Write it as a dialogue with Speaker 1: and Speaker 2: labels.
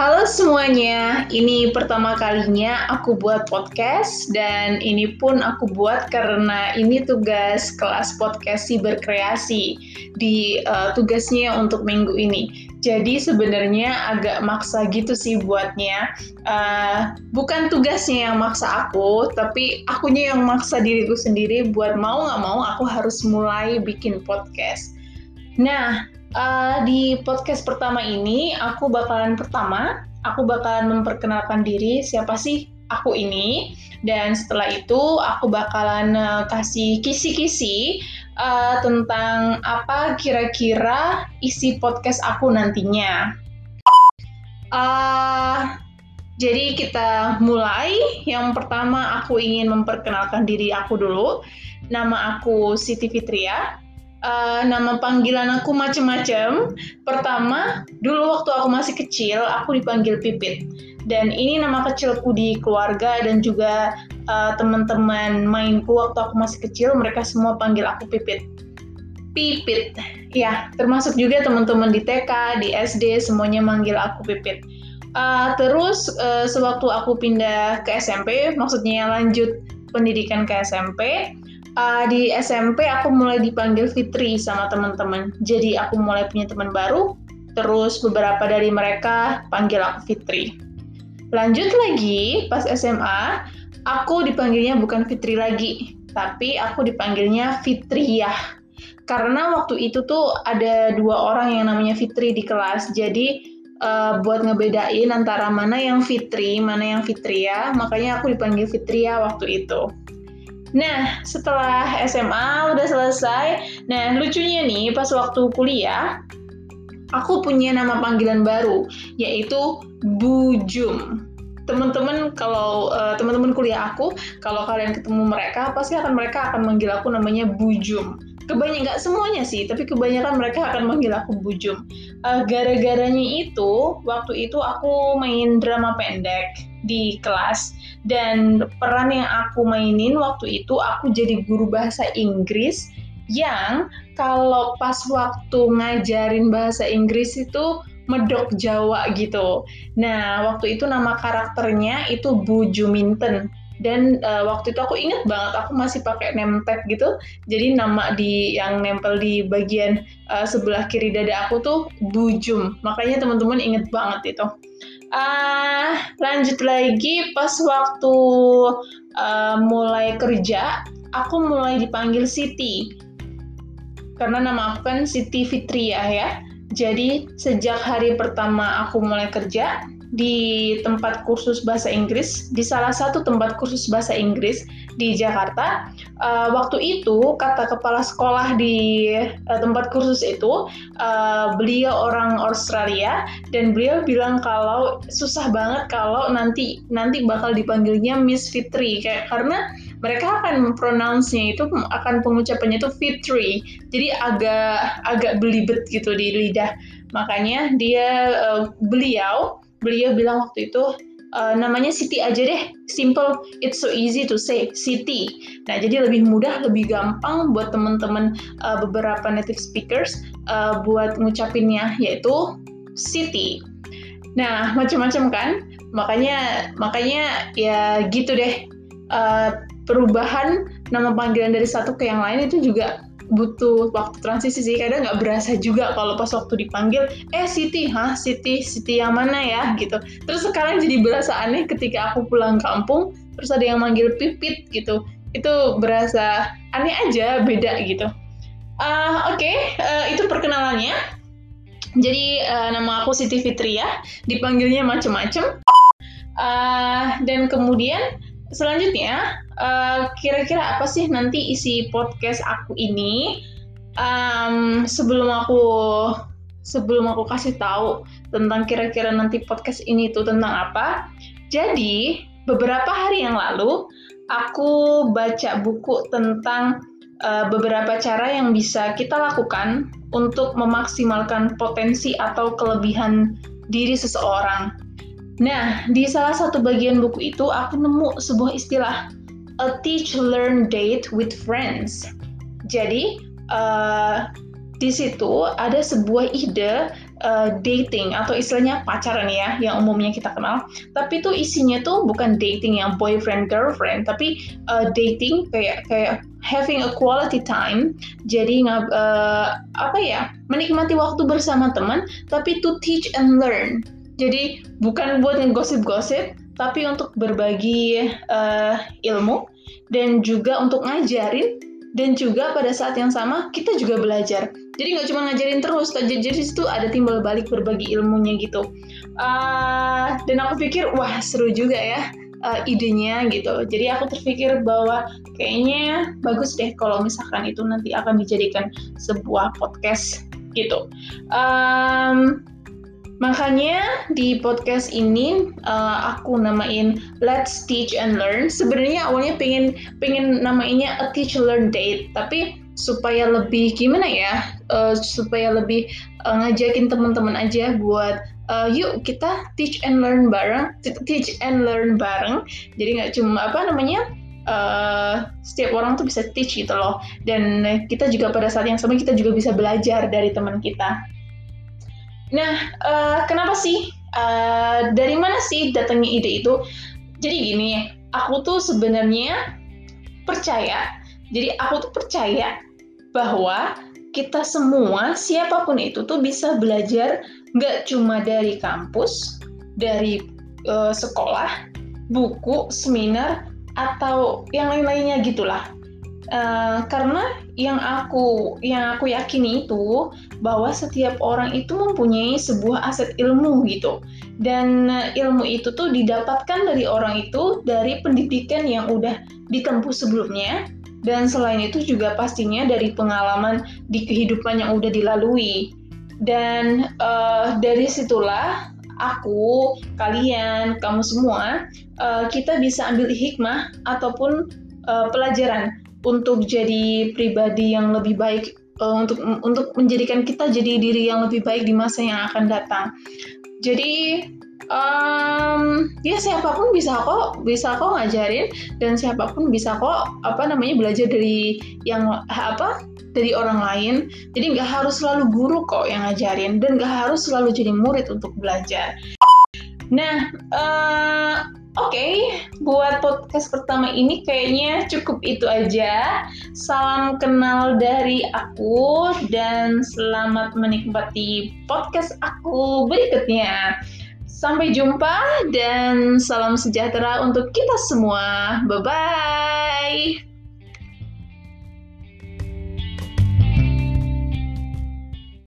Speaker 1: Halo semuanya, ini pertama kalinya aku buat podcast dan ini pun aku buat karena ini tugas kelas podcast si berkreasi di uh, tugasnya untuk minggu ini. Jadi sebenarnya agak maksa gitu sih buatnya. Uh, bukan tugasnya yang maksa aku, tapi akunya yang maksa diriku sendiri buat mau nggak mau aku harus mulai bikin podcast. Nah, Uh, di podcast pertama ini aku bakalan pertama aku bakalan memperkenalkan diri siapa sih aku ini dan setelah itu aku bakalan uh, kasih kisi-kisi uh, tentang apa kira-kira isi podcast aku nantinya. Uh, jadi kita mulai. Yang pertama aku ingin memperkenalkan diri aku dulu. Nama aku Siti Fitria uh, nama panggilan aku macem-macem. Pertama, dulu waktu aku masih kecil, aku dipanggil Pipit. Dan ini nama kecilku di keluarga dan juga uh, teman-teman mainku waktu aku masih kecil, mereka semua panggil aku Pipit. Pipit, ya, termasuk juga teman-teman di TK, di SD, semuanya manggil aku Pipit. Uh, terus uh, sewaktu aku pindah ke SMP, maksudnya lanjut pendidikan ke SMP, uh, di SMP aku mulai dipanggil Fitri sama teman-teman. Jadi aku mulai punya teman baru, terus beberapa dari mereka panggil aku Fitri. Lanjut lagi, pas SMA, aku dipanggilnya bukan Fitri lagi, tapi aku dipanggilnya Fitriyah. Karena waktu itu tuh ada dua orang yang namanya Fitri di kelas, jadi uh, buat ngebedain antara mana yang Fitri, mana yang Fitria, makanya aku dipanggil Fitria waktu itu. Nah, setelah SMA udah selesai, nah lucunya nih pas waktu kuliah, aku punya nama panggilan baru, yaitu Bujum. Teman-teman kalau uh, teman-teman kuliah aku, kalau kalian ketemu mereka, pasti akan mereka akan manggil aku namanya Bujum. Kebanyakan nggak semuanya sih, tapi kebanyakan mereka akan manggil aku Bujum. Uh, gara-garanya itu, waktu itu aku main drama pendek di kelas dan peran yang aku mainin waktu itu aku jadi guru bahasa Inggris yang kalau pas waktu ngajarin bahasa Inggris itu medok Jawa gitu. Nah, waktu itu nama karakternya itu Bu Juminten. Dan uh, waktu itu aku inget banget aku masih pakai name tag gitu. Jadi nama di yang nempel di bagian uh, sebelah kiri dada aku tuh Bu Jum. Makanya teman-teman inget banget itu. Uh, lanjut lagi pas waktu uh, mulai kerja, aku mulai dipanggil Siti. Karena nama aku kan Siti Fitria ya. Jadi sejak hari pertama aku mulai kerja, di tempat kursus bahasa Inggris, di salah satu tempat kursus bahasa Inggris di Jakarta. Uh, waktu itu kata kepala sekolah di uh, tempat kursus itu, uh, beliau orang Australia dan beliau bilang kalau susah banget kalau nanti nanti bakal dipanggilnya Miss Fitri kayak karena mereka akan pronounce-nya itu akan pengucapannya itu Fitri. Jadi agak agak belibet gitu di lidah. Makanya dia uh, beliau beliau bilang waktu itu uh, namanya Siti aja deh, simple, it's so easy to say, Siti. Nah, jadi lebih mudah, lebih gampang buat teman-teman uh, beberapa native speakers uh, buat ngucapinnya, yaitu Siti. Nah, macam-macam kan? Makanya, makanya ya gitu deh. Uh, perubahan nama panggilan dari satu ke yang lain itu juga butuh waktu transisi sih. Kadang nggak berasa juga kalau pas waktu dipanggil eh Siti hah? Siti Siti yang mana ya? gitu. Terus sekarang jadi berasa aneh ketika aku pulang kampung terus ada yang manggil Pipit gitu. Itu berasa aneh aja beda gitu. Uh, oke. Okay, uh, eh, itu perkenalannya. Jadi uh, nama aku Siti Fitria. Dipanggilnya macem-macem. Uh, dan kemudian selanjutnya eh, kira-kira apa sih nanti isi podcast aku ini um, sebelum aku sebelum aku kasih tahu tentang kira-kira nanti podcast ini itu tentang apa jadi beberapa hari yang lalu aku baca buku tentang uh, beberapa cara yang bisa kita lakukan untuk memaksimalkan potensi atau kelebihan diri seseorang. Nah, di salah satu bagian buku itu aku nemu sebuah istilah a teach learn date with friends. Jadi uh, di situ ada sebuah ide uh, dating atau istilahnya pacaran ya yang umumnya kita kenal. Tapi tuh isinya tuh bukan dating yang boyfriend girlfriend tapi uh, dating kayak kayak having a quality time. Jadi uh, apa ya menikmati waktu bersama teman tapi to teach and learn jadi bukan buat ngegosip-gosip tapi untuk berbagi uh, ilmu dan juga untuk ngajarin dan juga pada saat yang sama kita juga belajar. Jadi nggak cuma ngajarin terus jadi itu ada timbal balik berbagi ilmunya gitu. Uh, dan aku pikir wah seru juga ya uh, idenya gitu. Jadi aku terpikir bahwa kayaknya bagus deh kalau misalkan itu nanti akan dijadikan sebuah podcast gitu. Um, Makanya di podcast ini uh, aku namain Let's Teach and Learn. Sebenarnya awalnya pengen pengen namainya a teach learn date, tapi supaya lebih gimana ya? Uh, supaya lebih uh, ngajakin teman-teman aja buat uh, yuk kita teach and learn bareng, teach and learn bareng. Jadi nggak cuma apa namanya? Uh, setiap orang tuh bisa teach gitu loh dan kita juga pada saat yang sama kita juga bisa belajar dari teman kita Nah, uh, kenapa sih? Uh, dari mana sih datangnya ide itu? Jadi gini, aku tuh sebenarnya percaya. Jadi aku tuh percaya bahwa kita semua, siapa pun itu tuh bisa belajar nggak cuma dari kampus, dari uh, sekolah, buku, seminar, atau yang lain-lainnya gitulah. Uh, karena yang aku yang aku yakini itu bahwa setiap orang itu mempunyai sebuah aset ilmu gitu. Dan uh, ilmu itu tuh didapatkan dari orang itu dari pendidikan yang udah ditempuh sebelumnya. Dan selain itu juga pastinya dari pengalaman di kehidupan yang udah dilalui. Dan uh, dari situlah aku kalian kamu semua uh, kita bisa ambil hikmah ataupun uh, pelajaran untuk jadi pribadi yang lebih baik uh, untuk untuk menjadikan kita jadi diri yang lebih baik di masa yang akan datang. Jadi um, ya siapa pun bisa kok bisa kok ngajarin dan siapa pun bisa kok apa namanya belajar dari yang apa dari orang lain. Jadi nggak harus selalu guru kok yang ngajarin dan nggak harus selalu jadi murid untuk belajar. Nah, uh, Oke, okay, buat podcast pertama ini kayaknya cukup itu aja. Salam kenal dari aku dan selamat menikmati podcast aku berikutnya. Sampai jumpa dan salam sejahtera untuk kita semua. Bye bye.